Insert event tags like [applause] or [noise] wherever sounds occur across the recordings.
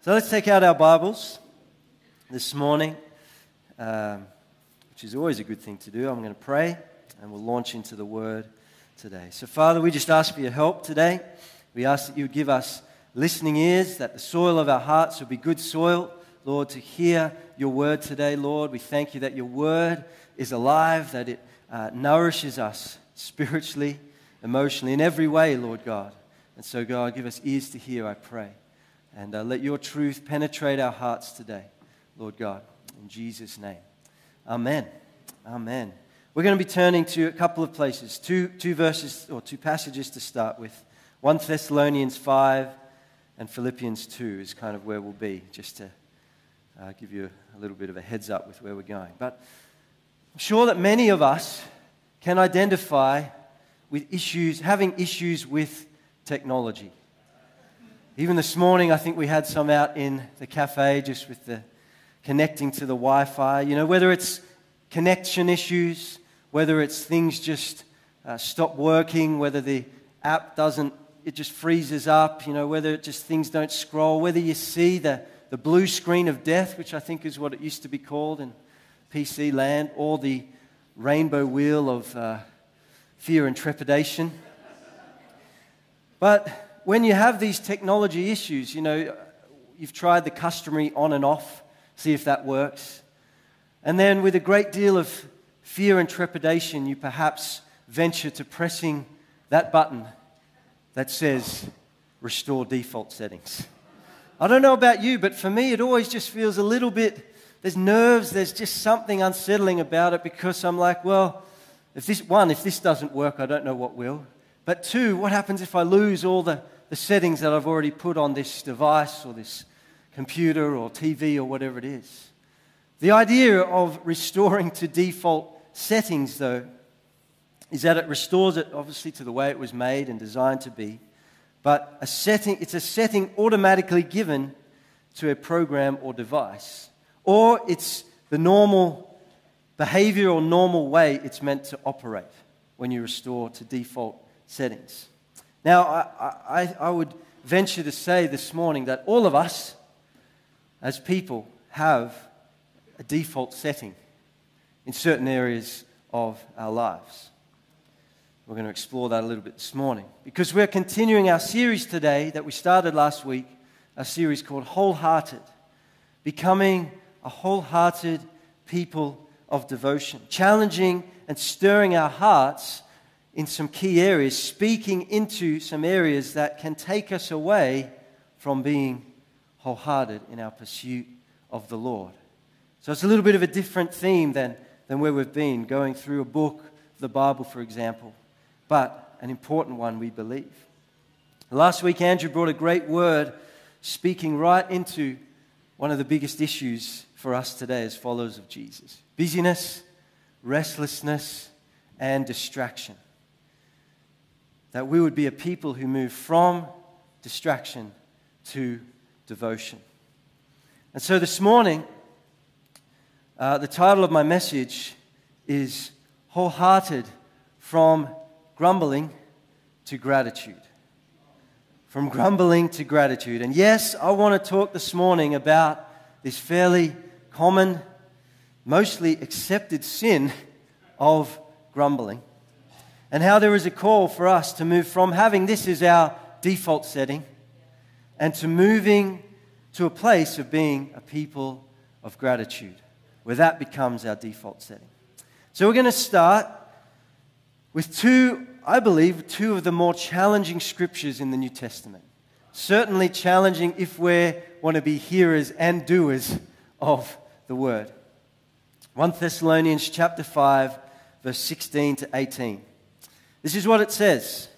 So let's take out our Bibles this morning, um, which is always a good thing to do. I'm going to pray and we'll launch into the Word today. So, Father, we just ask for your help today. We ask that you would give us listening ears, that the soil of our hearts would be good soil, Lord, to hear your Word today, Lord. We thank you that your Word is alive, that it uh, nourishes us spiritually, emotionally, in every way, Lord God. And so, God, give us ears to hear, I pray. And uh, let your truth penetrate our hearts today, Lord God. In Jesus' name. Amen. Amen. We're going to be turning to a couple of places, two, two verses or two passages to start with. 1 Thessalonians 5 and Philippians 2 is kind of where we'll be, just to uh, give you a little bit of a heads up with where we're going. But I'm sure that many of us can identify with issues, having issues with technology. Even this morning, I think we had some out in the cafe just with the connecting to the Wi Fi. You know, whether it's connection issues, whether it's things just uh, stop working, whether the app doesn't, it just freezes up, you know, whether it just things don't scroll, whether you see the, the blue screen of death, which I think is what it used to be called in PC land, or the rainbow wheel of uh, fear and trepidation. But when you have these technology issues, you know, you've tried the customary on and off, see if that works. And then, with a great deal of fear and trepidation, you perhaps venture to pressing that button that says restore default settings. I don't know about you, but for me, it always just feels a little bit, there's nerves, there's just something unsettling about it because I'm like, well, if this, one, if this doesn't work, I don't know what will. But two, what happens if I lose all the the settings that I've already put on this device or this computer or TV or whatever it is. The idea of restoring to default settings, though, is that it restores it obviously to the way it was made and designed to be, but a setting, it's a setting automatically given to a program or device, or it's the normal behavior or normal way it's meant to operate when you restore to default settings. Now, I, I, I would venture to say this morning that all of us, as people, have a default setting in certain areas of our lives. We're going to explore that a little bit this morning because we're continuing our series today that we started last week, a series called Wholehearted, becoming a wholehearted people of devotion, challenging and stirring our hearts in some key areas, speaking into some areas that can take us away from being wholehearted in our pursuit of the Lord. So it's a little bit of a different theme than, than where we've been, going through a book, the Bible, for example, but an important one, we believe. Last week, Andrew brought a great word speaking right into one of the biggest issues for us today as followers of Jesus busyness, restlessness, and distraction that we would be a people who move from distraction to devotion. And so this morning, uh, the title of my message is Wholehearted from Grumbling to Gratitude. From grumbling to gratitude. And yes, I want to talk this morning about this fairly common, mostly accepted sin of grumbling and how there is a call for us to move from having this as our default setting and to moving to a place of being a people of gratitude, where that becomes our default setting. So we're going to start with two, I believe, two of the more challenging scriptures in the New Testament. Certainly challenging if we want to be hearers and doers of the word. 1 Thessalonians chapter 5 verse 16 to 18. This is what it says.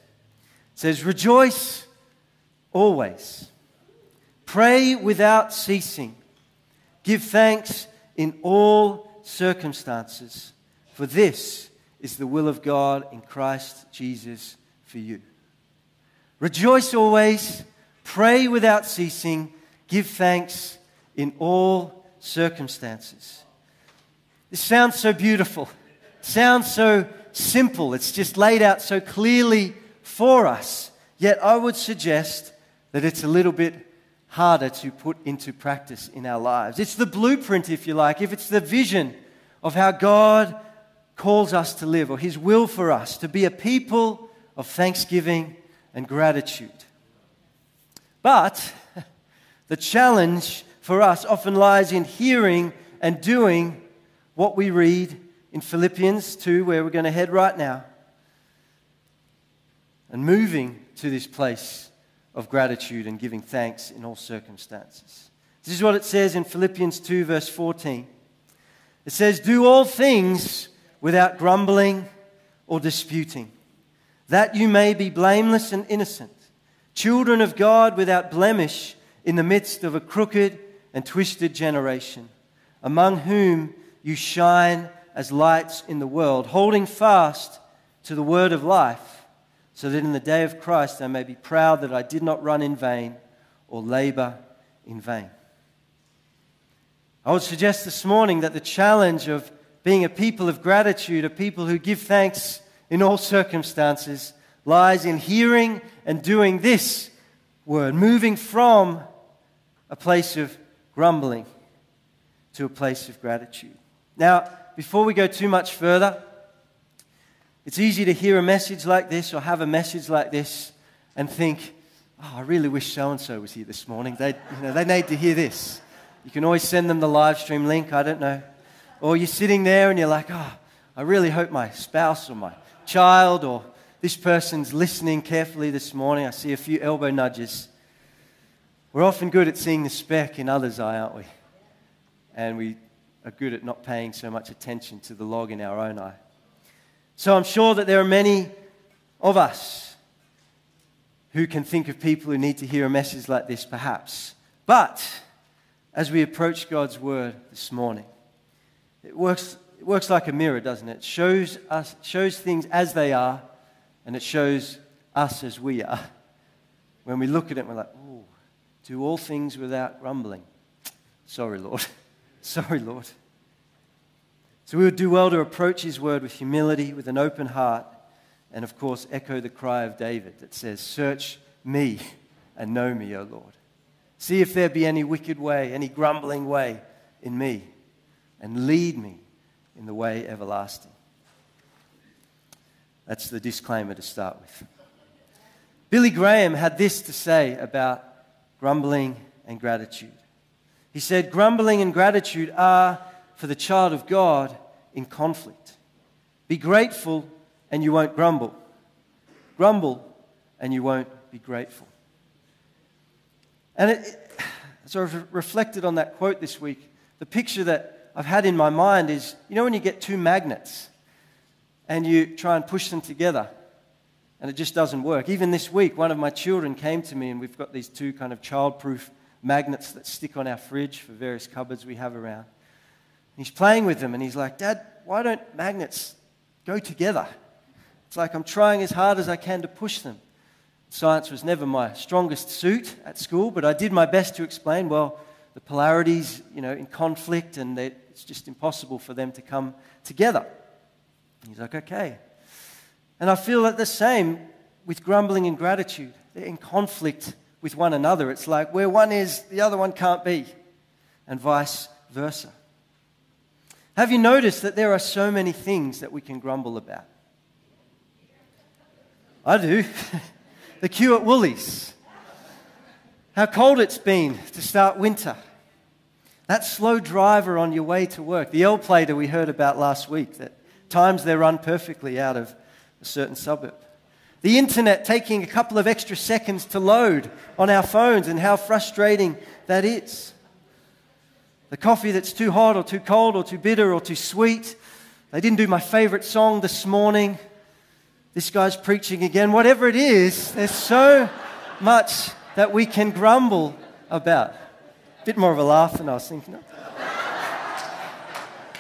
It says, Rejoice always, pray without ceasing, give thanks in all circumstances, for this is the will of God in Christ Jesus for you. Rejoice always, pray without ceasing, give thanks in all circumstances. This sounds so beautiful, sounds so simple. It's just laid out so clearly for us. Yet I would suggest that it's a little bit harder to put into practice in our lives. It's the blueprint, if you like, if it's the vision of how God calls us to live, or His will for us to be a people of thanksgiving and gratitude. But [laughs] the challenge for us often lies in hearing and doing what we read in Philippians 2, where we're going to head right now, and moving to this place of gratitude and giving thanks in all circumstances. This is what it says in Philippians 2, verse 14. It says, Do all things without grumbling or disputing, that you may be blameless and innocent, children of God without blemish in the midst of a crooked and twisted generation, among whom you shine as lights in the world, holding fast to the word of life, so that in the day of Christ I may be proud that I did not run in vain or labor in vain. I would suggest this morning that the challenge of being a people of gratitude, a people who give thanks in all circumstances, lies in hearing and doing this word, moving from a place of grumbling to a place of gratitude. Now, before we go too much further, it's easy to hear a message like this or have a message like this and think, oh, I really wish so and so was here this morning. They, you know, they need to hear this. You can always send them the live stream link, I don't know. Or you're sitting there and you're like, oh, I really hope my spouse or my child or this person's listening carefully this morning. I see a few elbow nudges. We're often good at seeing the speck in others' eye, aren't we? And we are good at not paying so much attention to the log in our own eye. So I'm sure that there are many of us who can think of people who need to hear a message like this, perhaps. But as we approach God's word this morning, it works, it works like a mirror, doesn't it? It shows, us, shows things as they are, and it shows us as we are. When we look at it, we're like, oh, do all things without grumbling. Sorry, Lord. [laughs] Sorry, Lord. So we would do well to approach His word with humility, with an open heart, and of course, echo the cry of David that says, Search me and know me, O Lord. See if there be any wicked way, any grumbling way in me, and lead me in the way everlasting. That's the disclaimer to start with. Billy Graham had this to say about grumbling and gratitude. He said, Grumbling and gratitude are, for the child of God, in conflict. Be grateful and you won't grumble. Grumble and you won't be grateful. And it, as I've reflected on that quote this week, the picture that I've had in my mind is you know, when you get two magnets and you try and push them together and it just doesn't work. Even this week, one of my children came to me and we've got these two kind of childproof magnets that stick on our fridge for various cupboards we have around. He's playing with them and he's like, Dad, why don't magnets go together? It's like I'm trying as hard as I can to push them. Science was never my strongest suit at school, but I did my best to explain, well, the polarities, you know, in conflict, and it's just impossible for them to come together. He's like, okay. And I feel that the same with grumbling and gratitude. They're in conflict with one another. It's like where one is, the other one can't be, and vice versa. Have you noticed that there are so many things that we can grumble about? I do. [laughs] the queue at Woolies how cold it's been to start winter. That slow driver on your way to work, the L plater we heard about last week, that times they run perfectly out of a certain suburb. The internet taking a couple of extra seconds to load on our phones and how frustrating that is. The coffee that's too hot or too cold or too bitter or too sweet. They didn't do my favorite song this morning. This guy's preaching again. Whatever it is, there's so much that we can grumble about. A bit more of a laugh than I was thinking of.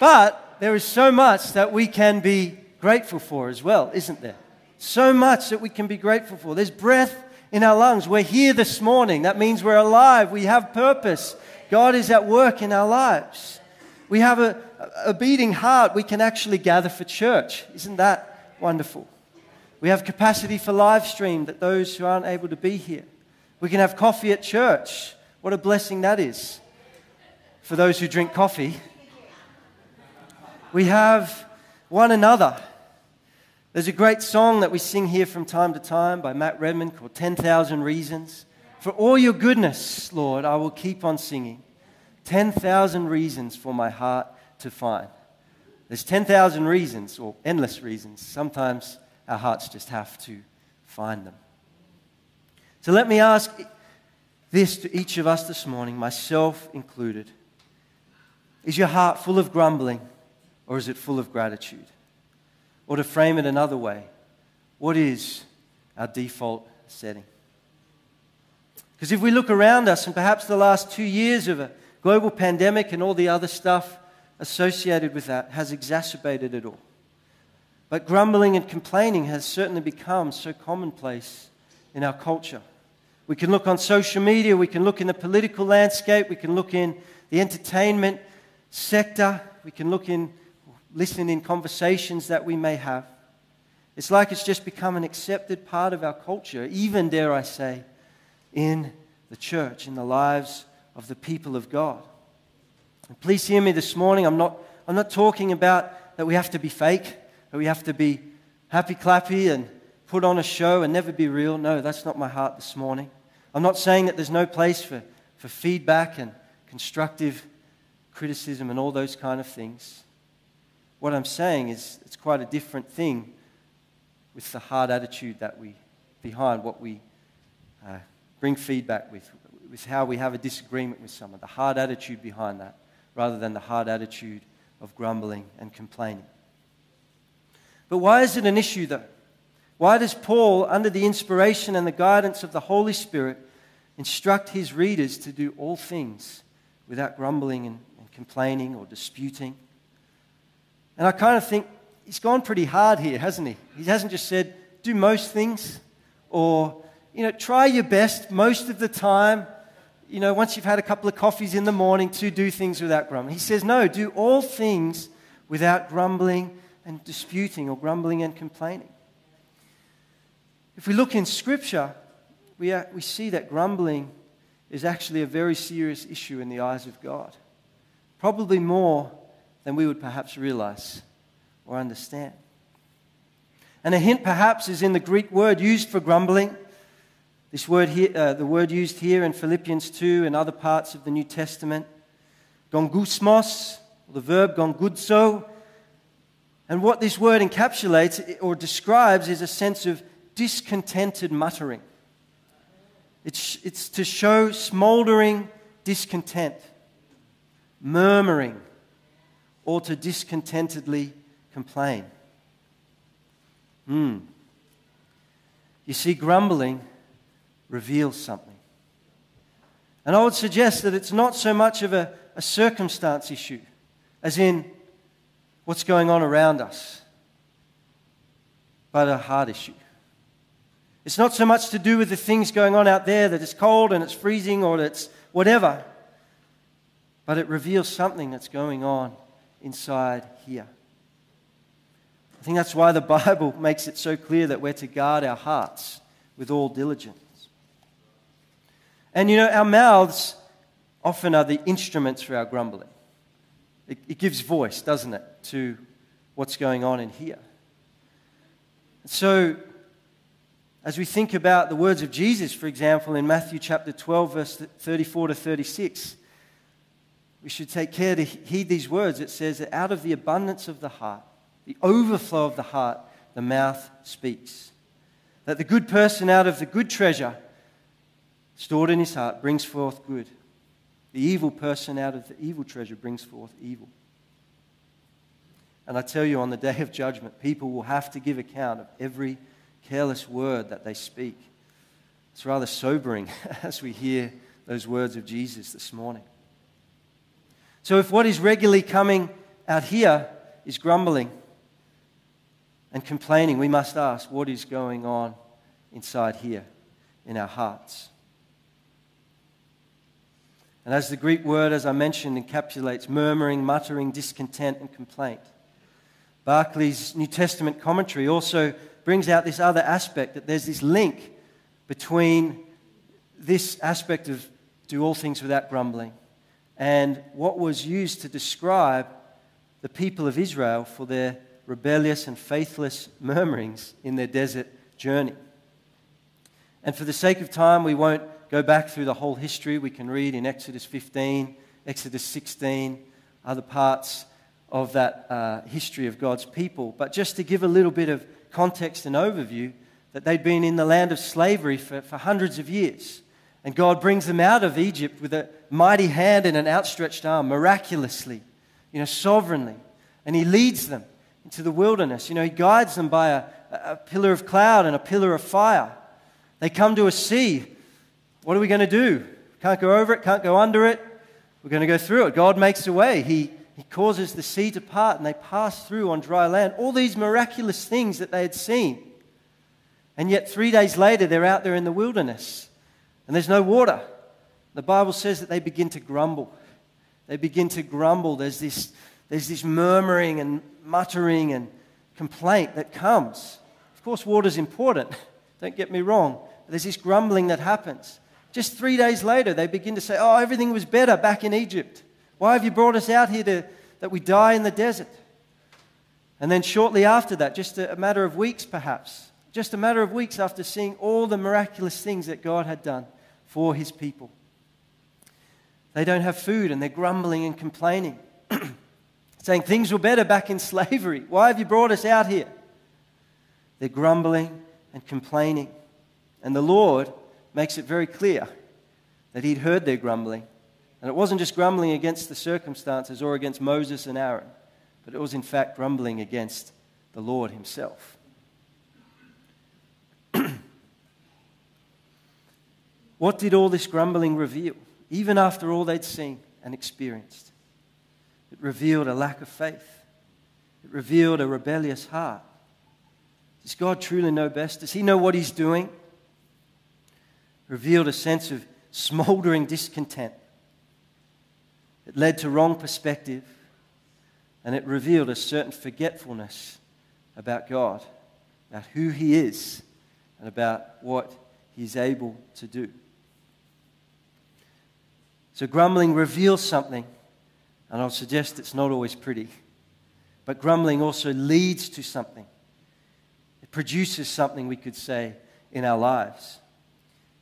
But there is so much that we can be grateful for as well, isn't there? So much that we can be grateful for. There's breath in our lungs. We're here this morning. That means we're alive. We have purpose. God is at work in our lives. We have a, a beating heart. We can actually gather for church. Isn't that wonderful? We have capacity for live stream that those who aren't able to be here we can have coffee at church What a blessing that is for those who drink coffee. We have one another. There's a great song that we sing here from time to time by Matt Redman called 10,000 Reasons. For all your goodness, Lord, I will keep on singing. 10,000 reasons for my heart to find. There's 10,000 reasons, or endless reasons. Sometimes our hearts just have to find them. So let me ask this to each of us this morning, myself included. Is your heart full of grumbling or is it full of gratitude? Or to frame it another way, what is our default setting? Because if we look around us, and perhaps the last two years of a global pandemic and all the other stuff associated with that has exacerbated it all. But grumbling and complaining has certainly become so commonplace in our culture. We can look on social media, we can look in the political landscape, we can look in the entertainment sector, we can look in, listen in conversations that we may have. It's like it's just become an accepted part of our culture, even, dare I say, in the church, in the lives of the people of God. And please hear me this morning. I'm not, I'm not talking about that we have to be fake, that we have to be happy clappy and put on a show and never be real. No, that's not my heart this morning. I'm not saying that there's no place for, for feedback and constructive criticism and all those kind of things. What I'm saying is it's quite a different thing with the hard attitude that we behind what we uh, bring feedback with, with how we have a disagreement with someone, the hard attitude behind that, rather than the hard attitude of grumbling and complaining. But why is it an issue, though? Why does Paul, under the inspiration and the guidance of the Holy Spirit, instruct his readers to do all things without grumbling and, and complaining or disputing? And I kind of think he's gone pretty hard here, hasn't he? He hasn't just said, do most things or, you know, try your best most of the time you know, once you've had a couple of coffees in the morning, to do things without grumbling. He says, no, do all things without grumbling and disputing or grumbling and complaining. If we look in Scripture, we, are, we see that grumbling is actually a very serious issue in the eyes of God. Probably more than we would perhaps realize or understand. And a hint perhaps is in the Greek word used for grumbling this word here, uh, the word used here in Philippians 2 and other parts of the New Testament, gongusmos, the verb gongudzo. And what this word encapsulates or describes is a sense of discontented muttering. It's, it's to show smoldering discontent, murmuring, or to discontentedly complain. Hmm. You see, grumbling reveals something. And I would suggest that it's not so much of a, a circumstance issue, as in what's going on around us, but a heart issue. It's not so much to do with the things going on out there that it's cold and it's freezing or it's whatever, but it reveals something that's going on inside here. I think that's why the [laughs] Bible makes it so clear that we're to guard our hearts with all diligence. And you know, our mouths often are the instruments for our grumbling. It, it gives voice, doesn't it, to what's going on in here. So, as we think about the words of Jesus, for example, in Matthew chapter 12, verse 34 to 36, we should take care to heed these words. It says that out of the abundance of the heart, the overflow of the heart, the mouth speaks. That the good person out of the good treasure stored in his heart brings forth good. The evil person out of the evil treasure brings forth evil. And I tell you, on the day of judgment, people will have to give account of every careless word that they speak. It's rather sobering [laughs] as we hear those words of Jesus this morning. So, if what is regularly coming out here is grumbling and complaining, we must ask what is going on inside here in our hearts. And as the Greek word, as I mentioned, encapsulates murmuring, muttering, discontent, and complaint. Barclay's New Testament commentary also brings out this other aspect that there's this link between this aspect of do all things without grumbling, and what was used to describe the people of Israel for their rebellious and faithless murmurings in their desert journey. And for the sake of time, we won't go back through the whole history. We can read in Exodus 15, Exodus 16, other parts of that uh, history of God's people. But just to give a little bit of context and overview, that they'd been in the land of slavery for, for hundreds of years. And God brings them out of Egypt with a mighty hand and an outstretched arm, miraculously, you know, sovereignly. And He leads them into the wilderness. You know, He guides them by a, a pillar of cloud and a pillar of fire. They come to a sea. What are we going to do? Can't go over it, can't go under it. We're going to go through it. God makes a way. He, he causes the sea to part and they pass through on dry land. All these miraculous things that they had seen. And yet, three days later, they're out there in the wilderness and there's no water. The Bible says that they begin to grumble. They begin to grumble. There's this, there's this murmuring and muttering and complaint that comes. Of course, water's important. [laughs] Don't get me wrong. There's this grumbling that happens. Just three days later, they begin to say, Oh, everything was better back in Egypt. Why have you brought us out here to, that we die in the desert? And then shortly after that, just a, a matter of weeks perhaps, just a matter of weeks after seeing all the miraculous things that God had done for his people, they don't have food and they're grumbling and complaining, [clears throat] saying things were better back in [laughs] slavery. Why have you brought us out here? They're grumbling and complaining. And the Lord makes it very clear that he'd heard their grumbling. And it wasn't just grumbling against the circumstances or against Moses and Aaron, but it was in fact grumbling against the Lord himself. [clears throat] what did all this grumbling reveal, even after all they'd seen and experienced? It revealed a lack of faith, it revealed a rebellious heart. Does God truly know best? Does He know what He's doing? revealed a sense of smoldering discontent. It led to wrong perspective, and it revealed a certain forgetfulness about God, about who He is, and about what He's able to do. So, grumbling reveals something, and I'll suggest it's not always pretty. But grumbling also leads to something. It produces something, we could say, in our lives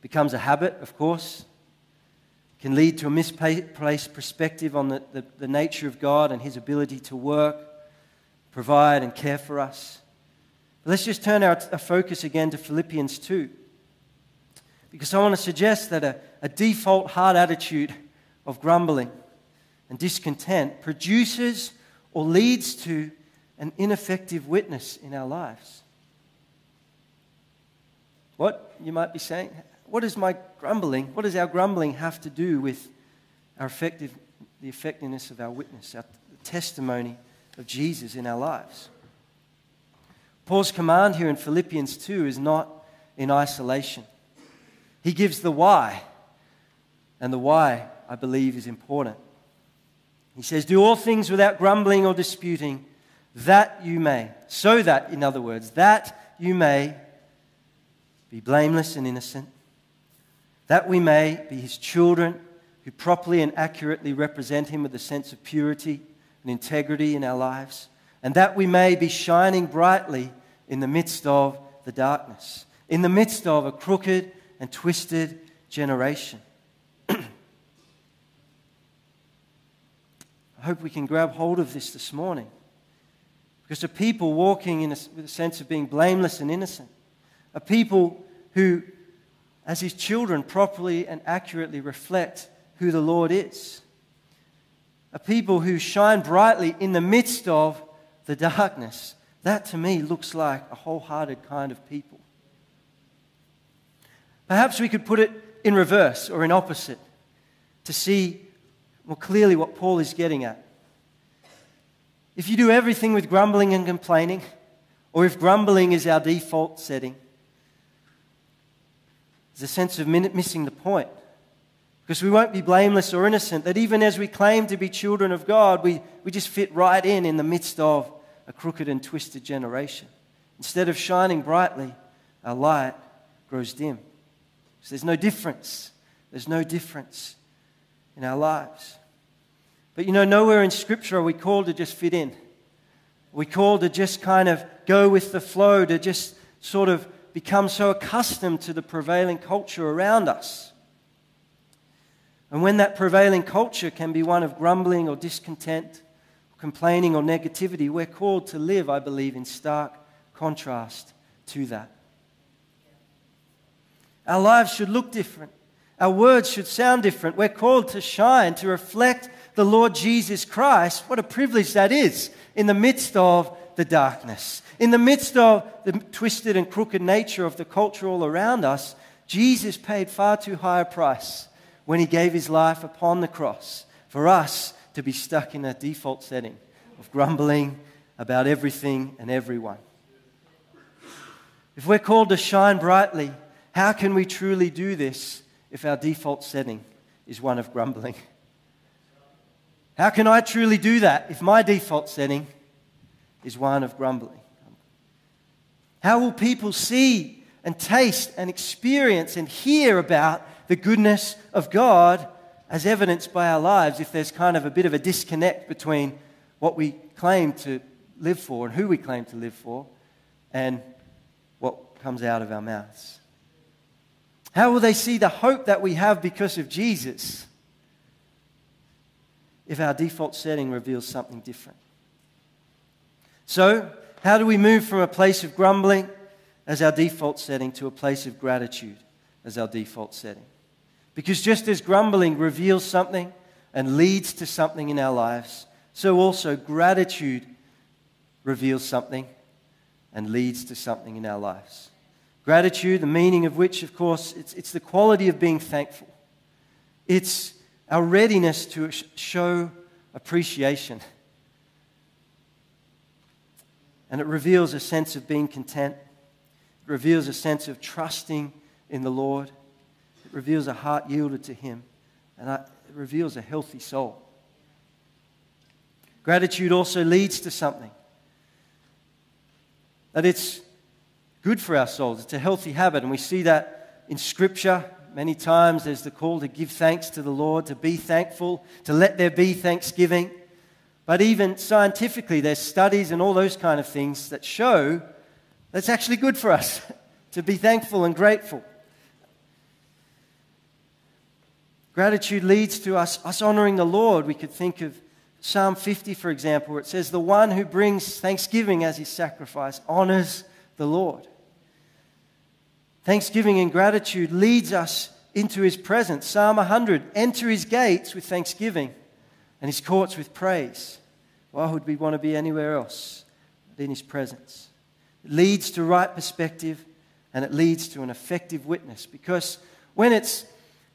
becomes a habit, of course, can lead to a misplaced perspective on the, the, the, nature of God and His ability to work, provide, and care for us. But let's just turn our, our focus again to Philippians 2. Because I want to suggest that a, a default heart attitude of grumbling and discontent produces or leads to an ineffective witness in our lives. What? You might be saying, what does my grumbling, what does our grumbling have to do with our effective, the effectiveness of our witness, our testimony of Jesus in our lives? Paul's command here in Philippians 2 is not in isolation. He gives the why, and the why, I believe, is important. He says, Do all things without grumbling or disputing, that you may, so that, in other words, that you may be blameless and innocent. That we may be his children who properly and accurately represent him with a sense of purity and integrity in our lives, and that we may be shining brightly in the midst of the darkness, in the midst of a crooked and twisted generation. [clears throat] I hope we can grab hold of this this morning. Because a people walking in a, with a sense of being blameless and innocent, a people who as his children properly and accurately reflect who the Lord is. A people who shine brightly in the midst of the darkness. That to me looks like a wholehearted kind of people. Perhaps we could put it in reverse or in opposite to see more clearly what Paul is getting at. If you do everything with grumbling and complaining, or if grumbling is our default setting, there's a sense of missing the point. Because we won't be blameless or innocent, that even as we claim to be children of God, we, we just fit right in in the midst of a crooked and twisted generation. Instead of shining brightly, our light grows dim. So there's no difference. There's no difference in our lives. But you know, nowhere in Scripture are we called to just fit in. We're called to just kind of go with the flow, to just sort of become so accustomed to the prevailing culture around us. And when that prevailing culture can be one of grumbling or discontent, complaining or negativity, we're called to live, I believe, in stark contrast to that. Our lives should look different. Our words should sound different. We're called to shine, to reflect the Lord Jesus Christ. What a privilege that is in the midst of the darkness. In the midst of the twisted and crooked nature of the culture all around us, Jesus paid far too high a price when he gave his life upon the cross for us to be stuck in a default setting of grumbling about everything and everyone. If we're called to shine brightly, how can we truly do this if our default setting is one of grumbling? How can I truly do that if my default setting is one of grumbling. How will people see and taste and experience and hear about the goodness of God as evidenced by our lives if there's kind of a bit of a disconnect between what we claim to live for and who we claim to live for and what comes out of our mouths? How will they see the hope that we have because of Jesus if our default setting reveals something different? So, how do we move from a place of grumbling as our default setting to a place of gratitude as our default setting? Because just as grumbling reveals something and leads to something in our lives, so also gratitude reveals something and leads to something in our lives. Gratitude, the meaning of which, of course, it's, it's the quality of being thankful. It's our readiness to show appreciation and it reveals a sense of being content. It reveals a sense of trusting in the Lord. It reveals a heart yielded to Him. And it reveals a healthy soul. Gratitude also leads to something that it's good for our souls. It's a healthy habit. And we see that in Scripture many times. There's the call to give thanks to the Lord, to be thankful, to let there be thanksgiving. But even scientifically, there's studies and all those kind of things that show that's actually good for us [laughs] to be thankful and grateful. Gratitude leads to us, us honoring the Lord. We could think of Psalm 50, for example, where it says, The one who brings thanksgiving as his sacrifice honors the Lord. Thanksgiving and gratitude leads us into his presence. Psalm 100 Enter his gates with thanksgiving and his courts with praise. Why would we want to be anywhere else than in his presence? It leads to right perspective and it leads to an effective witness because when it's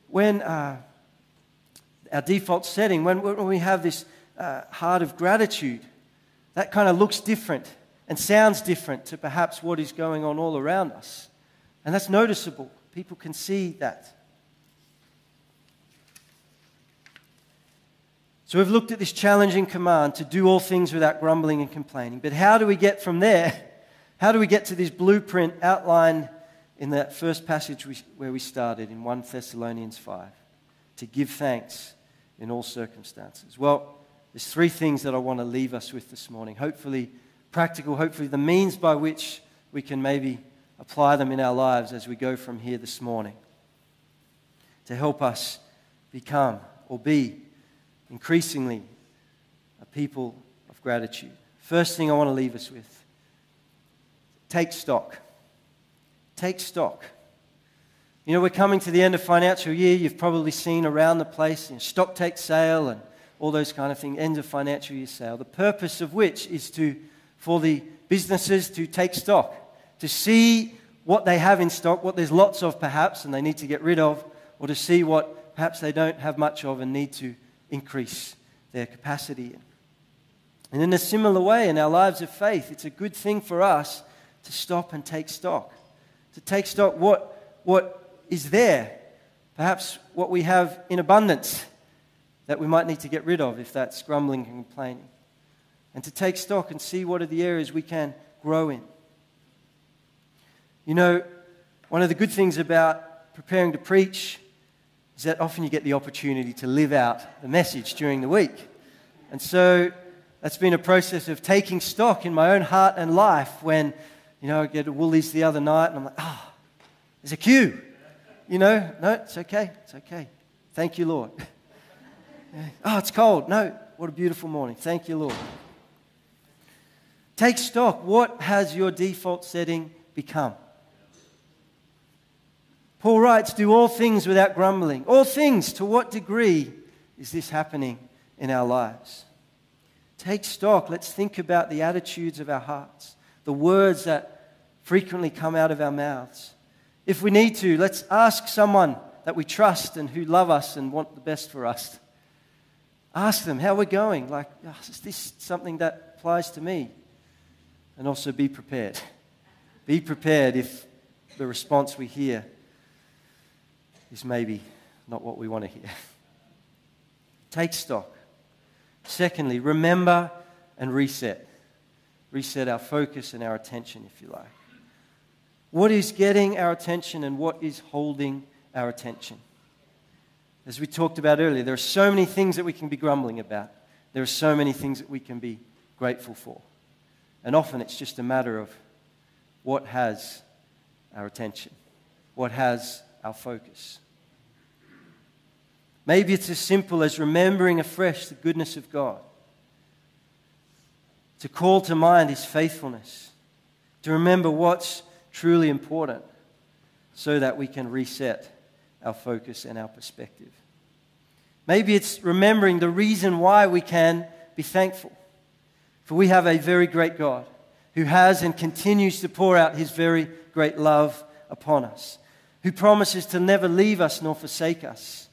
when uh, our default setting, when, when we have this uh, heart of gratitude, that kind of looks different and sounds different to perhaps what is going on all around us. And that's noticeable. People can see that. So we've looked at this challenging command to do all things without grumbling and complaining. But how do we get from there? [laughs] How do we get to this blueprint outlined in that first passage where we started in 1 Thessalonians 5? To give thanks in all circumstances. Well, there's three things that I want to leave us with this morning. Hopefully, practical, hopefully, the means by which we can maybe apply them in our lives as we go from here this morning to help us become or be increasingly a people of gratitude. First thing I want to leave us with take stock. Take stock. You know, we're coming to the end of financial year. You've probably seen around the place you know, stock take sale and all those kind of things, end of financial year sale. The purpose of which is to, for the businesses to take stock, to see what they have in stock, what there's lots of perhaps, and they need to get rid of, or to see what perhaps they don't have much of and need to increase their capacity. And in a similar way, in our lives of faith, it's a good thing for us to stop and take stock. To take stock what, what is there, perhaps what we have in abundance that we might need to get rid of if that's grumbling and complaining. And to take stock and see what are the areas we can grow in. You know, one of the good things about preparing to preach is that often you get the opportunity to live out the message during the week. And so that's been a process of taking stock in my own heart and life when, you know, I get to Woolies the other night and I'm like, ah, oh, there's a queue. You know, no, it's okay, it's okay. Thank you, Lord. [laughs] oh, it's cold. No, what a beautiful morning. Thank you, Lord. Take stock. What has your default setting become? Paul writes, Do all things without grumbling. All things, to what degree is this happening in our lives? Take stock. Let's think about the attitudes of our hearts, the words that frequently come out of our mouths. If we need to, let's ask someone that we trust and who love us and want the best for us. Ask them how we're going. Like, oh, is this something that applies to me? And also be prepared. Be prepared if the response we hear is maybe not what we want to hear. Take stock. Secondly, remember and reset. Reset our focus and our attention, if you like. What is getting our attention and what is holding our attention? As we talked about earlier, there are so many things that we can be grumbling about. There are so many things that we can be grateful for. And often it's just a matter of what has our attention, what has our focus. Maybe it's as simple as remembering afresh the goodness of God, to call to mind His faithfulness, to remember what's truly important so that we can reset our focus and our perspective. Maybe it's remembering the reason why we can be thankful. For we have a very great God who has and continues to pour out his very great love upon us, who promises to never leave us nor forsake us,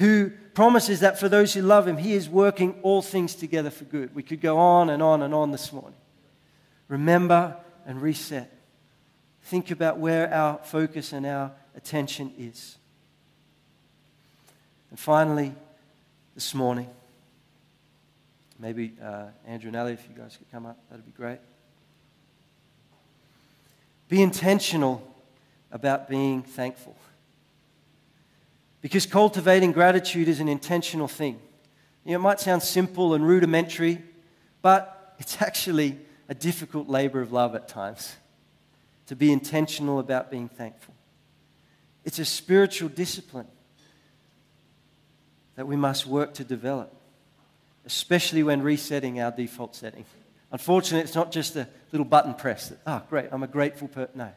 who promises that for those who love him, he is working all things together for good. We could go on and on and on this morning. Remember and reset. Think about where our focus and our attention is. And finally, this morning, maybe uh, Andrew and Ellie, if you guys could come up, that'd be great. Be intentional about being thankful. Because cultivating gratitude is an intentional thing. You know, it might sound simple and rudimentary, but it's actually a difficult labor of love at times to be intentional about being thankful. It's a spiritual discipline that we must work to develop, especially when resetting our default setting. Unfortunately, it's not just a little button press that, oh, great, I'm a grateful person. No.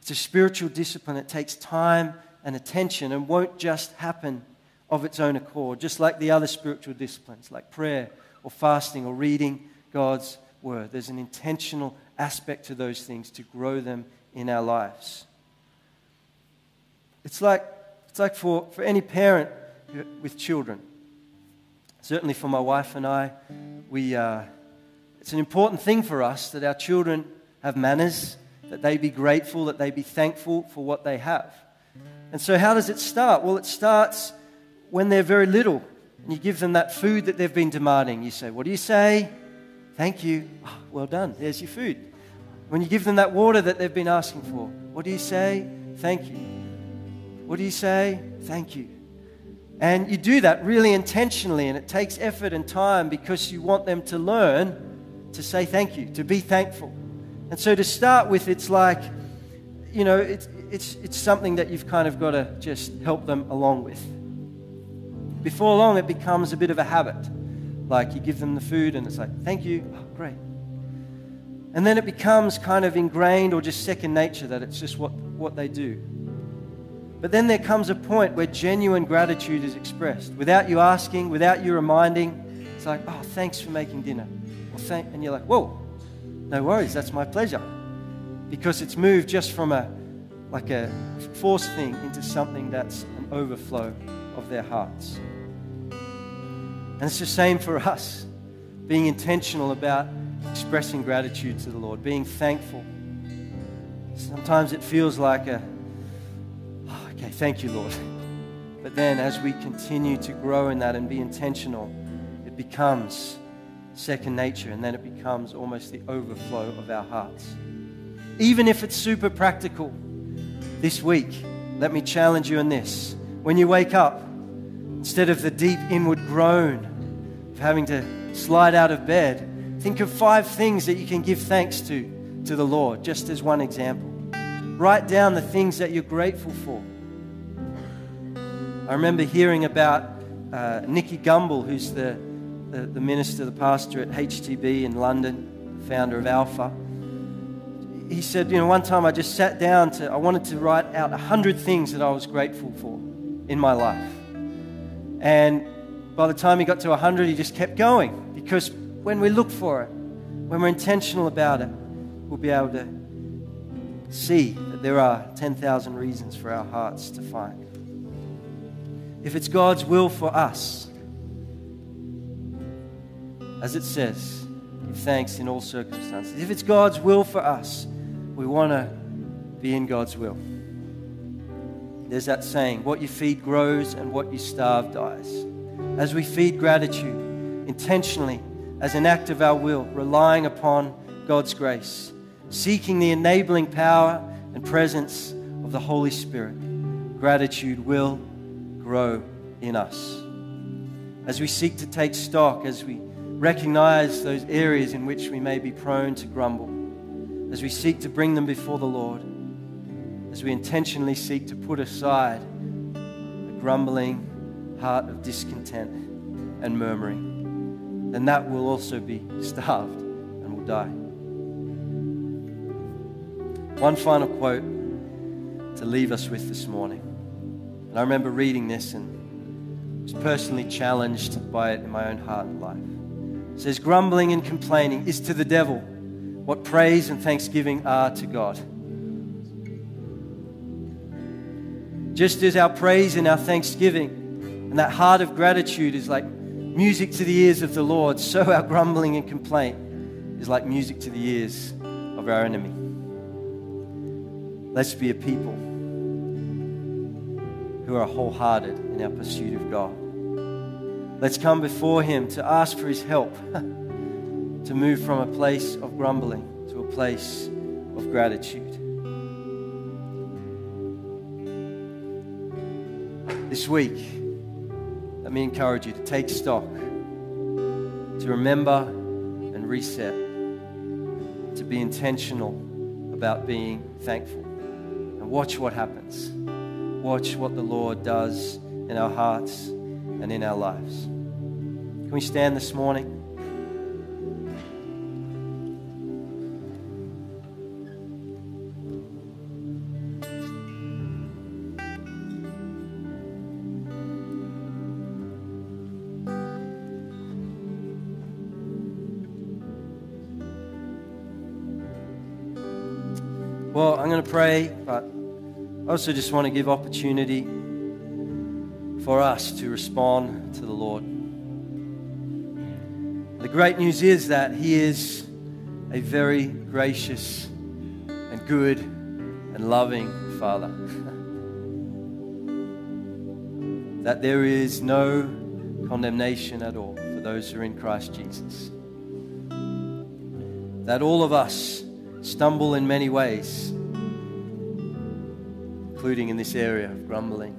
It's a spiritual discipline. It takes time and attention and won't just happen of its own accord, just like the other spiritual disciplines, like prayer or fasting or reading God's word. There's an intentional aspect to those things to grow them in our lives. It's like, it's like for, for any parent with children. Certainly for my wife and I, we, uh, it's an important thing for us that our children have manners, that they be grateful, that they be thankful for what they have. And so, how does it start? Well, it starts when they're very little and you give them that food that they've been demanding. You say, What do you say? Thank you. Oh, well done. There's your food. When you give them that water that they've been asking for, what do you say? Thank you. What do you say? Thank you. And you do that really intentionally, and it takes effort and time because you want them to learn to say thank you, to be thankful. And so to start with, it's like, you know, it's, it's, it's something that you've kind of got to just help them along with. Before long, it becomes a bit of a habit. Like you give them the food, and it's like, thank you, oh, great. And then it becomes kind of ingrained or just second nature that it's just what, what they do. But then there comes a point where genuine gratitude is expressed without you asking, without you reminding. It's like, oh, thanks for making dinner. Well, thank, and you're like, whoa, no worries, that's my pleasure. Because it's moved just from a like a forced thing into something that's an overflow of their hearts. And it's the same for us, being intentional about expressing gratitude to the Lord, being thankful. Sometimes it feels like a oh, Okay, thank you, Lord. But then as we continue to grow in that and be intentional, it becomes second nature and then it becomes almost the overflow of our hearts. Even if it's super practical, this week, let me challenge you in this. When you wake up, instead of the deep inward groan of having to slide out of bed, think of five things that you can give thanks to to the Lord, just as one example. Write down the things that you're grateful for. I remember hearing about uh, Nicky Gumbel, who's the, the, the minister, the pastor at HTB in London, founder of Alpha. He said, You know, one time I just sat down to, I wanted to write out a hundred things that I was grateful for in my life. And by the time he got to 100, he just kept going because when we look for it, when we're intentional about it, we'll be able to see that there are 10,000 reasons for our hearts to find. If it's God's will for us, as it says, give thanks in all circumstances. If it's God's will for us, we want to be in God's will. There's that saying, what you feed grows and what you starve dies. As we feed gratitude intentionally as an act of our will, relying upon God's grace, seeking the enabling power and presence of the Holy Spirit, gratitude will grow in us. As we seek to take stock, as we recognize those areas in which we may be prone to grumble, as we seek to bring them before the Lord, as we intentionally seek to put aside a grumbling heart of discontent and murmuring, then that will also be starved and will die. One final quote to leave us with this morning. And I remember reading this and was personally challenged by it in my own heart and life. It says, Grumbling and complaining is to the devil what praise and thanksgiving are to God. Just as our praise and our thanksgiving and that heart of gratitude is like music to the ears of the Lord, so our grumbling and complaint is like music to the ears of our enemy. Let's be a people who are wholehearted in our pursuit of God. Let's come before Him to ask for His help [laughs] to move from a place of grumbling to a place of gratitude. This week, let me encourage you to take stock, to remember and reset, to be intentional about being thankful. And watch what happens. Watch what the Lord does in our hearts and in our lives. Can we stand this morning? Going to pray, but I also just want to give opportunity for us to respond to the Lord. The great news is that He is a very gracious and good and loving Father. [laughs] that there is no condemnation at all for those who are in Christ Jesus. That all of us stumble in many ways, including in this area of grumbling.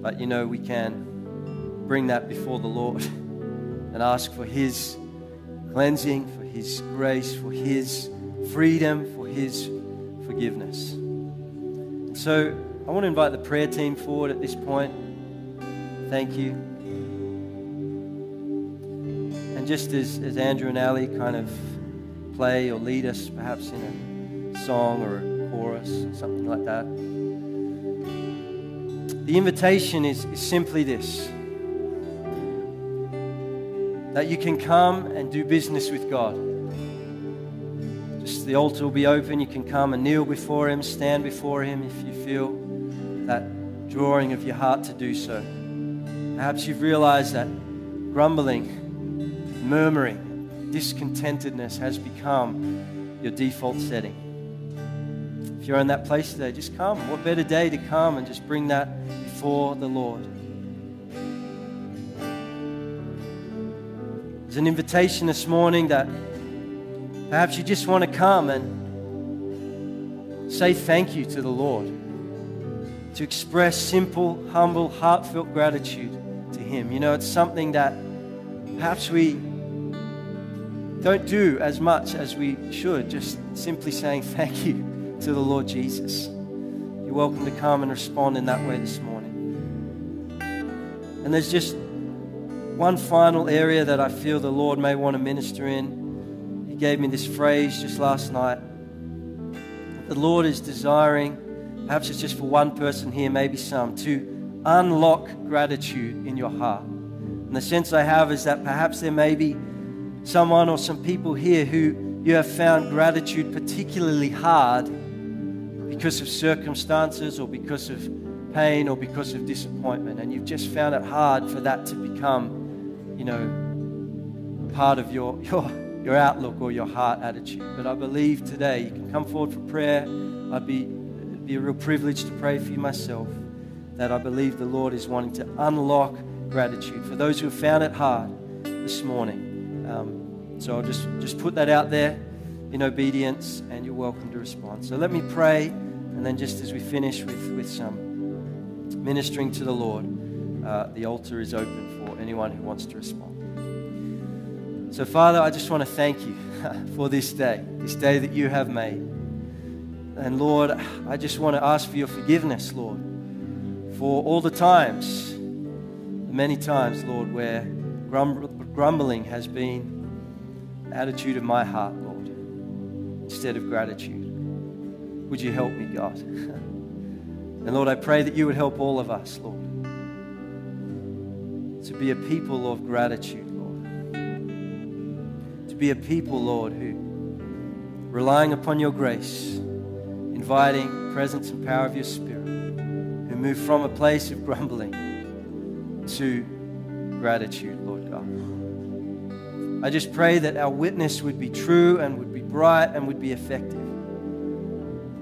But you know, we can bring that before the Lord [laughs] and ask for His cleansing, for His grace, for His freedom, for His forgiveness. so I want to invite the prayer team forward at this point. Thank you. And just as, as Andrew and Ali kind of play or lead us perhaps in a song or chorus, something like that. The invitation is, is simply this that you can come and do business with God. Just the altar will be open. You can come and kneel before Him, stand before Him if you feel that drawing of your heart to do so. Perhaps you've realized that grumbling, murmuring, discontentedness has become your default setting. You're in that place today, just come. What better day to come and just bring that before the Lord? There's an invitation this morning that perhaps you just want to come and say thank you to the Lord. to express simple, humble, heartfelt gratitude to Him. You know, it's something that perhaps we don't do as much as we should, just simply saying [laughs] thank you to the Lord Jesus. You're welcome to come and respond in that way this morning. And there's just one final area that I feel the Lord may want to minister in. He gave me this phrase just last night. The Lord is desiring, perhaps it's just for one person here, maybe some, to unlock gratitude in your heart. And the sense I have is that perhaps there may be someone or some people here who you have found gratitude particularly hard because of circumstances or because of pain or because of disappointment, and you've just found it hard for that to become you know, part of your, [laughs] your, your outlook or your heart attitude. But I believe today you can come forward for prayer. I'd be, it'd be a real privilege to pray for you myself. That I believe the Lord is wanting to unlock gratitude for those who have found it hard this morning. Um, so I'll just, just put that out there in obedience, and you're welcome to respond. So let me pray, and then just as we finish with, with some ministering to the Lord, uh, the altar is open for anyone who wants to respond. So, Father, I just want to thank you [laughs] for this day, this day that you have made. And Lord, I just want to ask for your forgiveness, Lord, for all the times, many times, Lord, where grumbling has been attitude of my heart, Lord, instead of gratitude. Would you help me, God? [laughs] and Lord, I pray that you would help all of us, Lord to be a people of gratitude, Lord. To be a people, Lord, who, relying upon your grace, inviting presence and power of your Spirit, who move from a place of grumbling to gratitude, Lord God. I just pray that our witness would be true and would be bright and would be effective.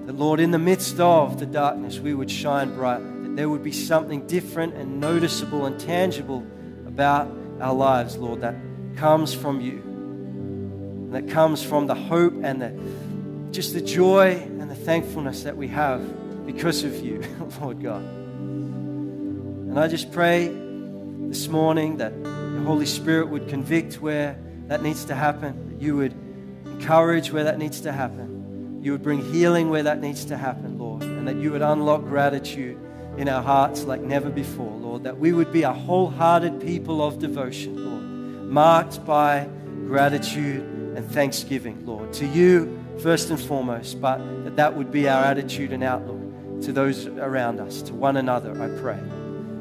That, Lord, in the midst of the darkness, we would shine brightly. That there would be something different and noticeable and tangible about our lives, Lord, that comes from you. That comes from the hope and the, just the joy and the thankfulness that we have because of you, [laughs] Lord God. And I just pray this morning that the Holy Spirit would convict where that needs to happen, that you would encourage where that needs to happen, you would bring healing where that needs to happen, Lord, and that you would unlock gratitude in our hearts like never before, Lord, that we would be a wholehearted people of devotion, Lord, marked by gratitude and thanksgiving, Lord, to you first and foremost, but that that would be our attitude and outlook to those around us, to one another, I pray.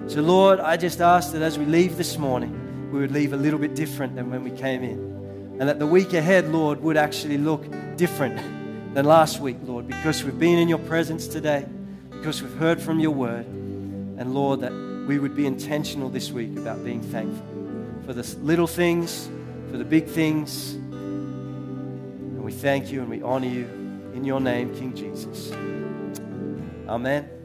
So, Lord, I just ask that as we leave this morning, we would leave a little bit different than when we came in. And that the week ahead, Lord, would actually look different than last week, Lord, because we've been in your presence today because we've heard from your word. And Lord, that we would be intentional this week about being thankful for the little things, for the big things. And we thank you and we honor you in your name, King Jesus. Amen.